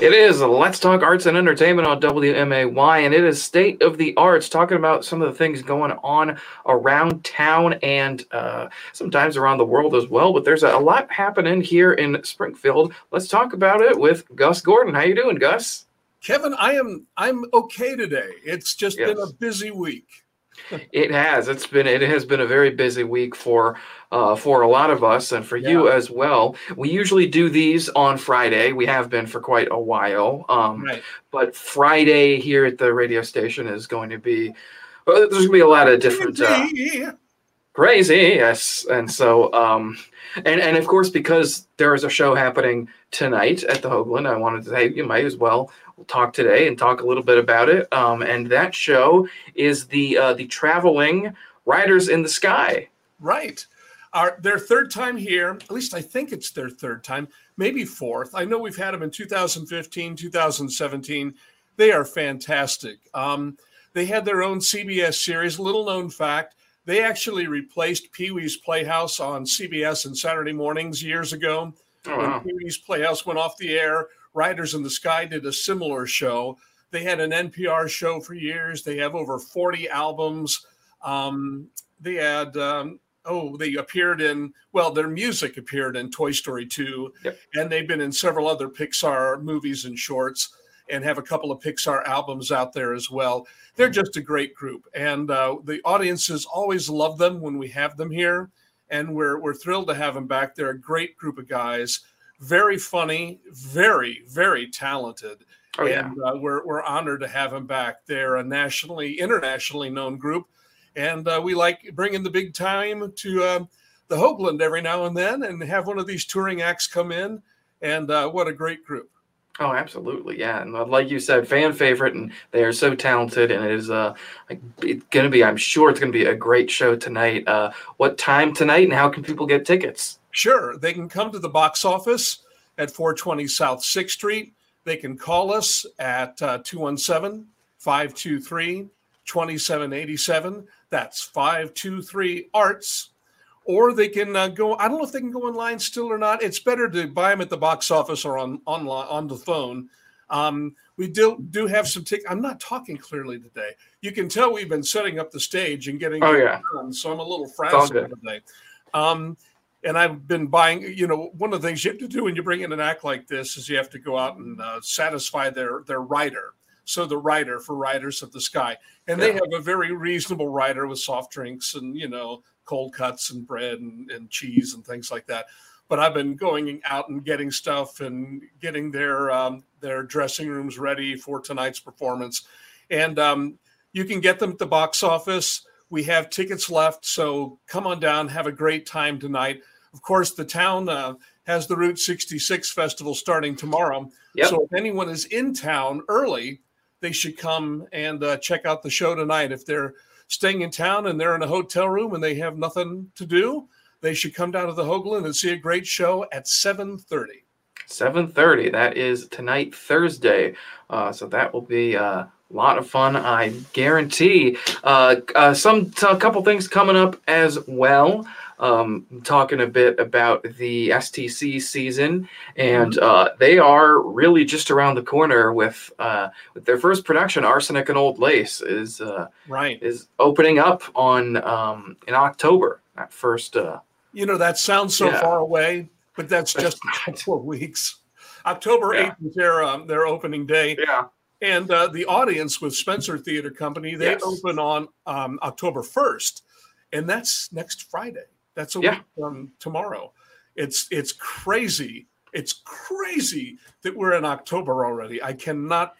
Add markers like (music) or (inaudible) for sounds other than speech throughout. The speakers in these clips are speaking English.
It is Let's Talk Arts and Entertainment on WMAY, and it is State of the Arts, talking about some of the things going on around town and uh, sometimes around the world as well. But there's a, a lot happening here in Springfield. Let's talk about it with Gus Gordon. How you doing, Gus? Kevin, I am I'm okay today. It's just yes. been a busy week. It has. It's been it has been a very busy week for uh, for a lot of us and for yeah. you as well. We usually do these on Friday. We have been for quite a while. Um, right. But Friday here at the radio station is going to be, well, there's going to be a lot of different. Uh, crazy, yes. And so, um, and, and of course, because there is a show happening tonight at the Hoogland, I wanted to say you might as well talk today and talk a little bit about it. Um, and that show is the uh, the traveling riders in the sky. Right are their third time here. At least I think it's their third time, maybe fourth. I know we've had them in 2015, 2017. They are fantastic. Um, they had their own CBS series. Little known fact: they actually replaced Pee Wee's Playhouse on CBS and Saturday mornings years ago. Oh, wow. When Pee Wee's Playhouse went off the air, Riders in the Sky did a similar show. They had an NPR show for years. They have over 40 albums. Um, they had um, oh, they appeared in, well, their music appeared in Toy Story 2, yep. and they've been in several other Pixar movies and shorts and have a couple of Pixar albums out there as well. They're just a great group, and uh, the audiences always love them when we have them here, and we're we're thrilled to have them back. They're a great group of guys, very funny, very very talented, oh, and uh, we're we're honored to have him back. They're a nationally, internationally known group, and uh, we like bringing the big time to uh, the Hoogland every now and then and have one of these touring acts come in. And uh, what a great group. Oh, absolutely, yeah, and uh, like you said, fan favorite, and they are so talented, and it is uh, it's going to be. I'm sure it's going to be a great show tonight. Uh, what time tonight, and how can people get tickets? Sure, they can come to the box office at 420 South Sixth Street. They can call us at uh, 217 523 2787. That's 523 Arts. Or they can uh, go, I don't know if they can go online still or not. It's better to buy them at the box office or on online on the phone. Um, we do do have some tickets. I'm not talking clearly today. You can tell we've been setting up the stage and getting oh yeah. Done, so I'm a little frazzled today. Um, and I've been buying. You know, one of the things you have to do when you bring in an act like this is you have to go out and uh, satisfy their their writer so the rider for Riders of the Sky. And yeah. they have a very reasonable rider with soft drinks and, you know, cold cuts and bread and, and cheese and things like that. But I've been going out and getting stuff and getting their um, their dressing rooms ready for tonight's performance. And um, you can get them at the box office. We have tickets left, so come on down, have a great time tonight. Of course, the town uh, has the Route 66 festival starting tomorrow. Yep. So if anyone is in town early, they should come and uh, check out the show tonight. If they're staying in town and they're in a hotel room and they have nothing to do, they should come down to the Hoogland and see a great show at 7.30. 7.30. That is tonight, Thursday. Uh, so that will be uh, a lot of fun, I guarantee. Uh, uh some a couple things coming up as well um, talking a bit about the STC season, and mm-hmm. uh, they are really just around the corner with uh, with their first production, Arsenic and Old Lace, is uh, right is opening up on um, in October. That first, uh, you know, that sounds so yeah. far away, but that's (laughs) just a couple of weeks. October eighth yeah. is their um, their opening day. Yeah. And uh, the audience with Spencer Theater Company, they yes. open on um, October 1st, and that's next Friday. That's a yeah. week from tomorrow. It's it's crazy. It's crazy that we're in October already. I cannot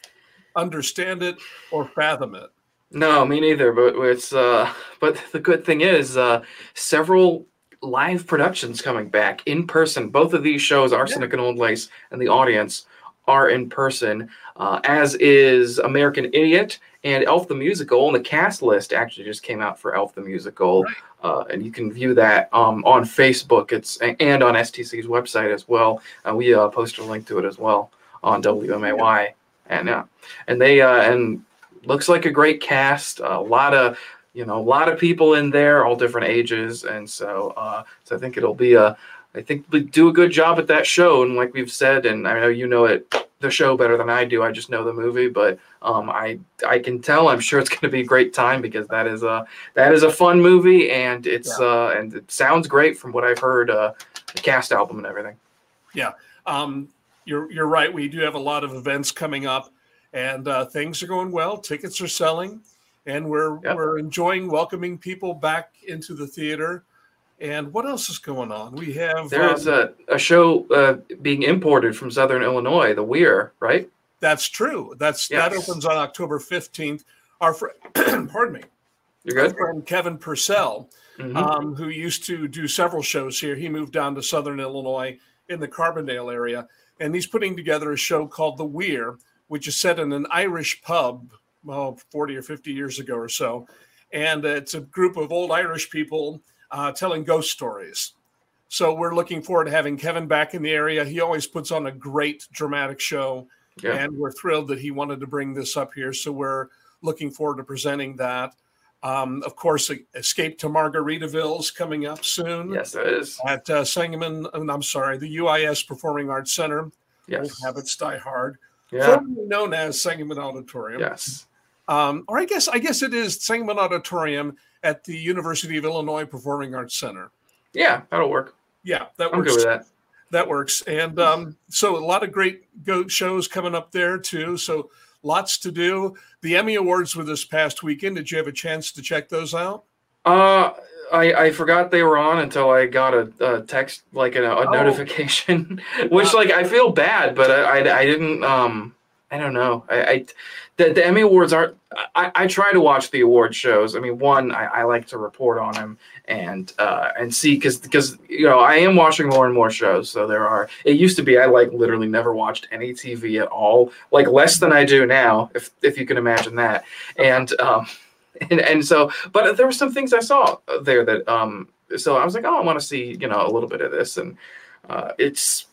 understand it or fathom it. No, me neither. But it's uh, but the good thing is uh, several live productions coming back in person. Both of these shows, Arsenic yeah. and Old Lace, and the audience are in person, uh, as is American Idiot and Elf the Musical. And the cast list actually just came out for Elf the Musical, right. Uh, and you can view that um, on Facebook. It's and on STC's website as well. Uh, we uh, posted a link to it as well on WMAY, and yeah, and they uh, and looks like a great cast. A lot of you know a lot of people in there, all different ages, and so uh, so I think it'll be a I think we do a good job at that show. And like we've said, and I know you know it the show better than I do. I just know the movie, but um, I I can tell. I'm sure it's (laughs) going to be a great time because that is a that is a fun movie, and it's yeah. uh, and it sounds great from what I've heard. Uh, the cast album and everything. Yeah, um, you're you're right. We do have a lot of events coming up, and uh, things are going well. Tickets are selling, and we're yep. we're enjoying welcoming people back into the theater. And what else is going on? We have there's um, a, a show uh, being imported from Southern Illinois, the Weir, right? That's true. That's yes. that opens on October fifteenth. Our friend, (clears throat) pardon me, you're good. Our friend Kevin Purcell, mm-hmm. um, who used to do several shows here. He moved down to Southern Illinois in the Carbondale area, and he's putting together a show called The Weir, which is set in an Irish pub, well, 40 or 50 years ago or so. And it's a group of old Irish people uh, telling ghost stories. So we're looking forward to having Kevin back in the area. He always puts on a great dramatic show, yeah. and we're thrilled that he wanted to bring this up here. So we're looking forward to presenting that. Um, of course, Escape to Margaritaville is coming up soon. Yes, it is at uh, Sangamon. I'm sorry, the UIS Performing Arts Center. Yes, Old habits die hard. Yeah. Formerly known as Sangamon Auditorium. Yes. Um, or I guess I guess it is Sangamon Auditorium at the University of Illinois Performing Arts Center. Yeah, that'll work. Yeah, that I'm works. good with that. That works. And um, so a lot of great go shows coming up there too. So lots to do. The Emmy Awards were this past weekend. Did you have a chance to check those out? Uh, I, I forgot they were on until I got a, a text like a, a oh. notification, (laughs) which like I feel bad, but I, I, I didn't um I don't know. I, I the, the Emmy Awards aren't. I, I try to watch the award shows. I mean, one, I, I like to report on them and uh, and see because because you know I am watching more and more shows. So there are. It used to be I like literally never watched any TV at all, like less than I do now, if if you can imagine that. And um, (laughs) and and so, but there were some things I saw there that um. So I was like, oh, I want to see you know a little bit of this, and uh, it's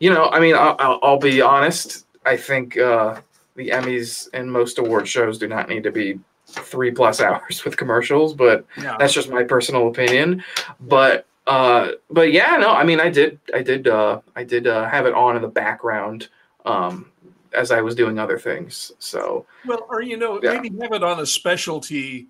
you know, I mean, I'll, I'll, I'll be honest I think uh, the Emmys and most award shows do not need to be three plus (laughs) hours with commercials, but yeah. that's just my personal opinion. But uh, but yeah, no, I mean, I did, I did, uh, I did uh, have it on in the background um, as I was doing other things. So well, or you know, yeah. maybe have it on a specialty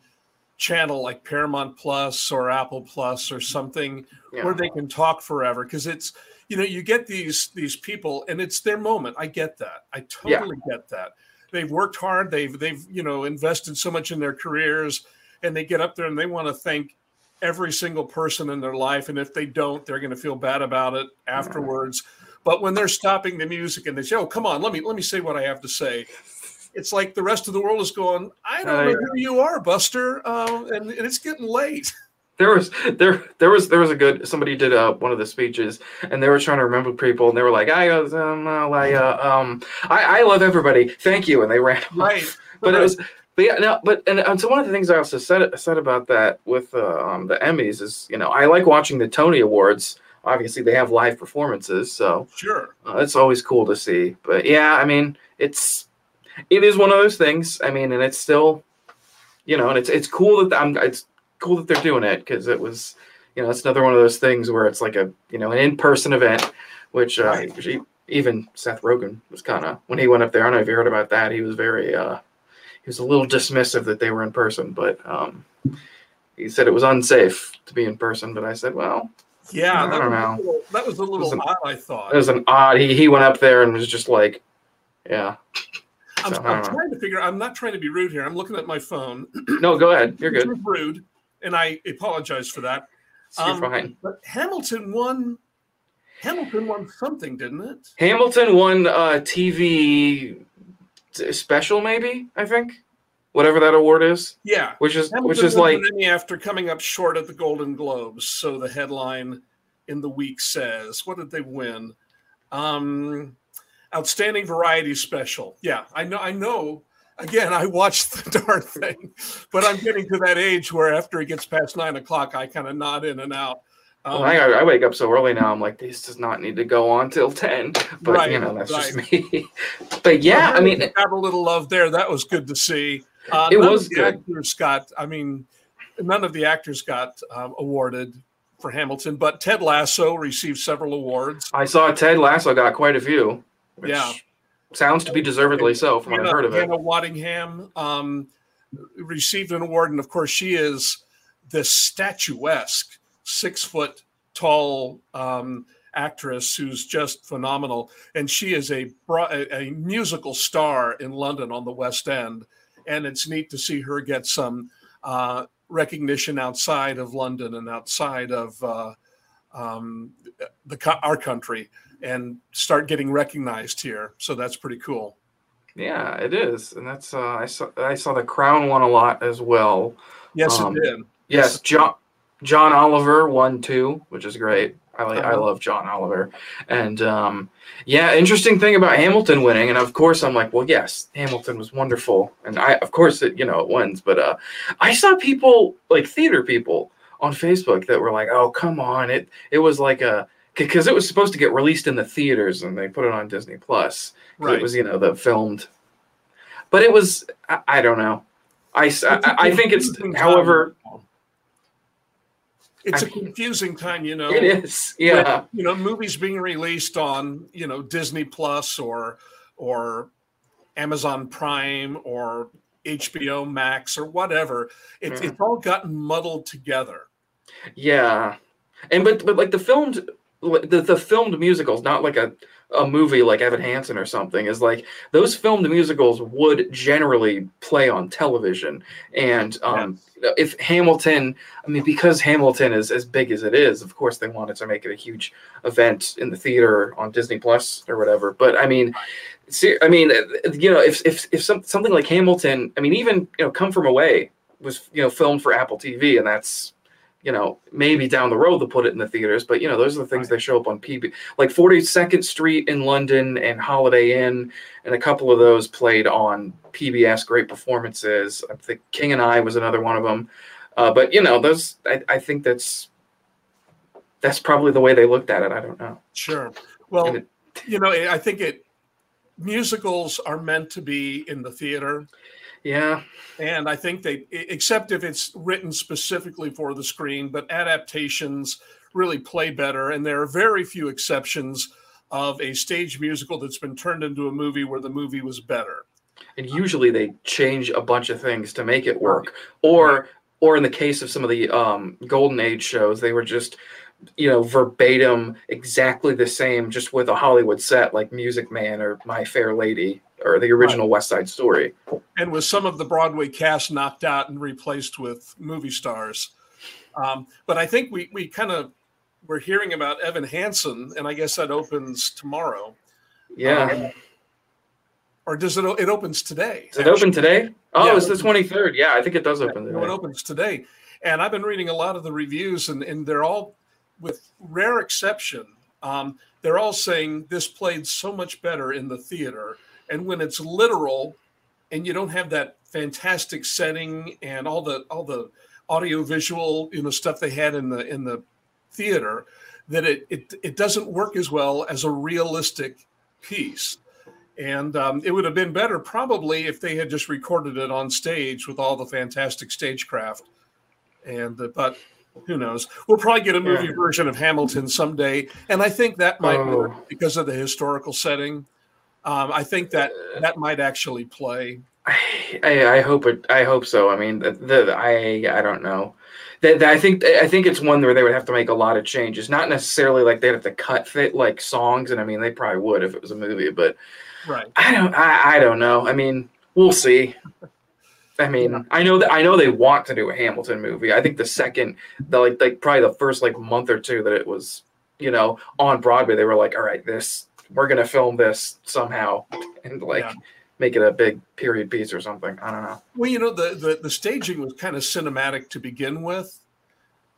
channel like Paramount Plus or Apple Plus or something yeah. where they can talk forever because it's you know you get these these people and it's their moment. I get that. I totally yeah. get that. They've worked hard. They've they've you know invested so much in their careers and they get up there and they want to thank every single person in their life. And if they don't they're going to feel bad about it afterwards. But when they're stopping the music and they say oh come on let me let me say what i have to say it's like the rest of the world is going i don't know who you are buster. Um, and, and it's getting late (laughs) there was there there was there was a good somebody did uh, one of the speeches and they were trying to remember people and they were like I um I uh, um I, I love everybody thank you and they ran right. (laughs) But right. it was but yeah no but and, and so one of the things I also said said about that with uh, um, the Emmys is you know I like watching the Tony Awards. Obviously they have live performances so sure. uh, it's always cool to see. But yeah I mean it's it is one of those things I mean and it's still you know and it's it's cool that I'm it's cool that they're doing it because it was, you know, it's another one of those things where it's like a, you know, an in-person event, which, uh, right. which even Seth Rogen was kind of when he went up there. I don't know if you heard about that. He was very, uh, he was a little dismissive that they were in person, but um, he said it was unsafe to be in person. But I said, well, yeah, I don't know. Little, that was a little an, odd. I thought it was an odd. He he went up there and was just like, yeah. I'm, so, I'm trying to figure. I'm not trying to be rude here. I'm looking at my phone. no, go ahead. You're good. Rude and I apologize for that. Um, fine. But Hamilton won. Hamilton won something, didn't it? Hamilton won a TV special, maybe I think, whatever that award is. Yeah, which is Hamilton which is like after coming up short at the Golden Globes. So the headline in the week says, "What did they win?" Um, outstanding variety special. Yeah, I know. I know again, I watched the (laughs) darn thing, but I'm getting to that age where after it gets past nine o'clock, I kind of nod in and out. Um, well, I, I, wake up so early now. I'm like, this does not need to go on till ten. But right, you know, that's right. just me. (laughs) but yeah, I mean, have a little love there. That was good to see. Uh, it was good. Actors got. I mean, none of the actors got um, awarded for Hamilton, but Ted Lasso received several awards. I saw Ted Lasso got quite a few. yeah, sounds to be deservedly so from what I've heard of it. Hannah Waddingham um, received an award, and of course, she is this statuesque, six foot tall um, actress who's just phenomenal, and she is a, a a musical star in London on the West End, and it's neat to see her get some uh, recognition outside of London and outside of uh, um, the our country and start getting recognized here. So that's pretty cool. Yeah, it is, and that's uh, I saw I saw the Crown won a lot as well. Yes, um, it did. Yes, yes, John John Oliver won too, which is great. I like uh-huh. I love John Oliver, and um, yeah, interesting thing about Hamilton winning, and of course I'm like, well, yes, Hamilton was wonderful, and I of course it you know it wins, but uh, I saw people like theater people on Facebook that were like, oh come on, it it was like a because it was supposed to get released in the theaters and they put it on Disney Plus. Right. It was you know the filmed, but it was I, I don't know. I, I, I think it's however. It's a confusing time, you know. It is, yeah. With, you know, movies being released on you know Disney Plus or or Amazon Prime or HBO Max or whatever. It, yeah. Mm. It's all gotten muddled together. Yeah, and but but like the filmed the, the filmed musicals, not like a, a movie like Evan Hansen or something, is like those filmed musicals would generally play on television. And um, yes. if Hamilton, I mean, because Hamilton is as big as it is, of course they wanted to make it a huge event in the theater on Disney Plus or whatever. But I mean, see, I mean, you know, if if if some, something like Hamilton, I mean, even you know, Come From Away was you know filmed for Apple TV, and that's you know, maybe down the road they'll put it in the theaters, but you know, those are the things right. that show up on PB. Like 42nd Street in London and Holiday Inn, and a couple of those played on PBS. Great performances. I think King and I was another one of them. Uh, but you know, those I, I, think that's that's probably the way they looked at it. I don't know. Sure. Well, it, you know, I think it musicals are meant to be in the theater. Yeah. And I think they, except if it's written specifically for the screen, but adaptations really play better. And there are very few exceptions of a stage musical that's been turned into a movie where the movie was better. And usually they change a bunch of things to make it work. Or, or in the case of some of the um, Golden Age shows, they were just you know verbatim exactly the same just with a hollywood set like music man or my fair lady or the original right. West Side Story. And with some of the Broadway cast knocked out and replaced with movie stars. Um, but I think we we kind of we're hearing about Evan Hansen, and I guess that opens tomorrow. Yeah. Um, or does it? It opens today. Does it open today? Oh, yeah, it's the twenty third. Yeah, I think it does open. Yeah, it opens today, and I've been reading a lot of the reviews, and and they're all, with rare exception, um, they're all saying this played so much better in the theater and when it's literal and you don't have that fantastic setting and all the all the audio visual you know stuff they had in the in the theater that it it, it doesn't work as well as a realistic piece. And um, it would have been better probably if they had just recorded it on stage with all the fantastic stagecraft. And uh, but who knows? We'll probably get a movie yeah. version of hamilton someday. And i think that might oh. work because of the historical setting um, I think that that might actually play. (sighs) I, I hope it. I hope so. I mean, the, the I I don't know. That, I think I think it's one where they would have to make a lot of changes. Not necessarily like they'd have to cut fit like songs, and I mean they probably would if it was a movie. But right, I don't. I, I don't know. I mean, we'll see. I mean. I know that I know they want to do a Hamilton movie. I think the second, the like, like probably the first like month or two that it was, you know, on Broadway, they were like, all right, this we're gonna film this somehow and like yeah. make it a big period piece or something. I don't know. Well, you know, the the, the staging was kind of cinematic to begin with,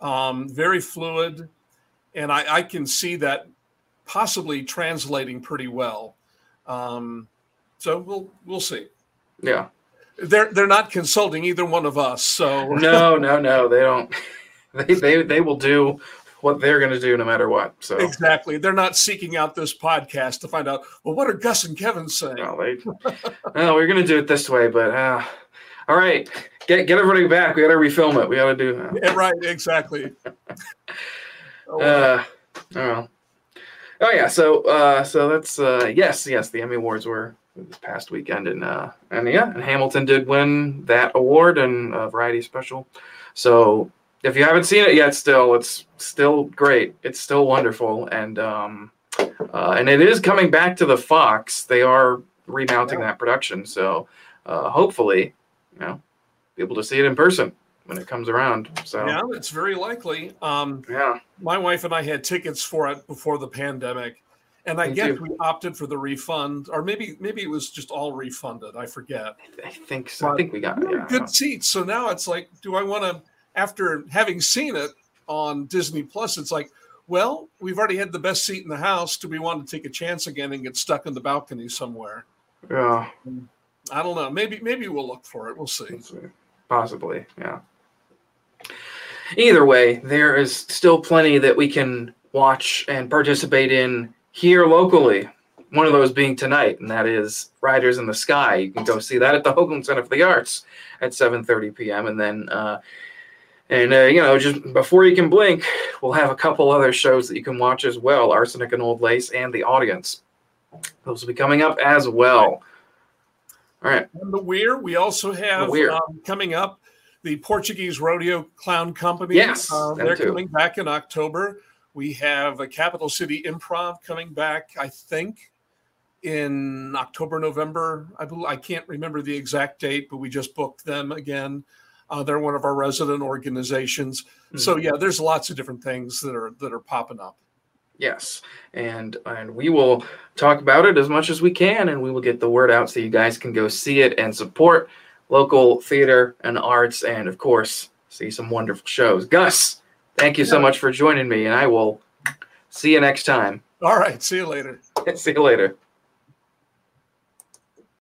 um, very fluid, and I, I can see that possibly translating pretty well. Um, so we'll we'll see. Yeah. They're they're not consulting either one of us. So no, no, no, they don't. (laughs) They they they will do what they're going to do no matter what. So exactly, they're not seeking out this podcast to find out. Well, what are Gus and Kevin saying? No, they, no we're going to do it this way, but uh, all right, get get everybody back. We got to refilm it. We got to do that. Yeah, right, exactly. (laughs) oh, uh, oh, oh yeah. So uh, so that's uh, yes, yes. The Emmy Awards were this past weekend, and uh, and yeah, and Hamilton did win that award and a variety special. So if you haven't seen it yet, still it's still great. It's still wonderful, and um, uh, and it is coming back to the Fox. They are remounting yeah. that production, so uh, hopefully, you know, be able to see it in person when it comes around. So yeah, it's very likely. Um, yeah, my wife and I had tickets for it before the pandemic, and I guess we opted for the refund, or maybe maybe it was just all refunded. I forget. I think so. But I think we got yeah. good seats. So now it's like, do I want to? After having seen it on Disney Plus, it's like, well, we've already had the best seat in the house. Do we want to take a chance again and get stuck in the balcony somewhere? Yeah. I don't know. Maybe maybe we'll look for it. We'll see. Possibly, yeah. Either way, there is still plenty that we can watch and participate in here locally. One of those being tonight, and that is Riders in the Sky. You can go see that at the Hoogland Center for the Arts at 7:30 p.m. And then, uh, and uh, you know, just before you can blink, we'll have a couple other shows that you can watch as well: Arsenic and Old Lace and The Audience. Those will be coming up as well. All right. And the Weir, we also have um, coming up the Portuguese Rodeo Clown Company. Yes, uh, they're too. coming back in October. We have a Capital City Improv coming back, I think, in October, November. I believe, I can't remember the exact date, but we just booked them again. Uh, they're one of our resident organizations. Mm-hmm. So yeah, there's lots of different things that are that are popping up. Yes, and and we will talk about it as much as we can, and we will get the word out so you guys can go see it and support local theater and arts, and of course, see some wonderful shows. Gus, thank you so much for joining me, and I will see you next time. All right. See you later. (laughs) see you later.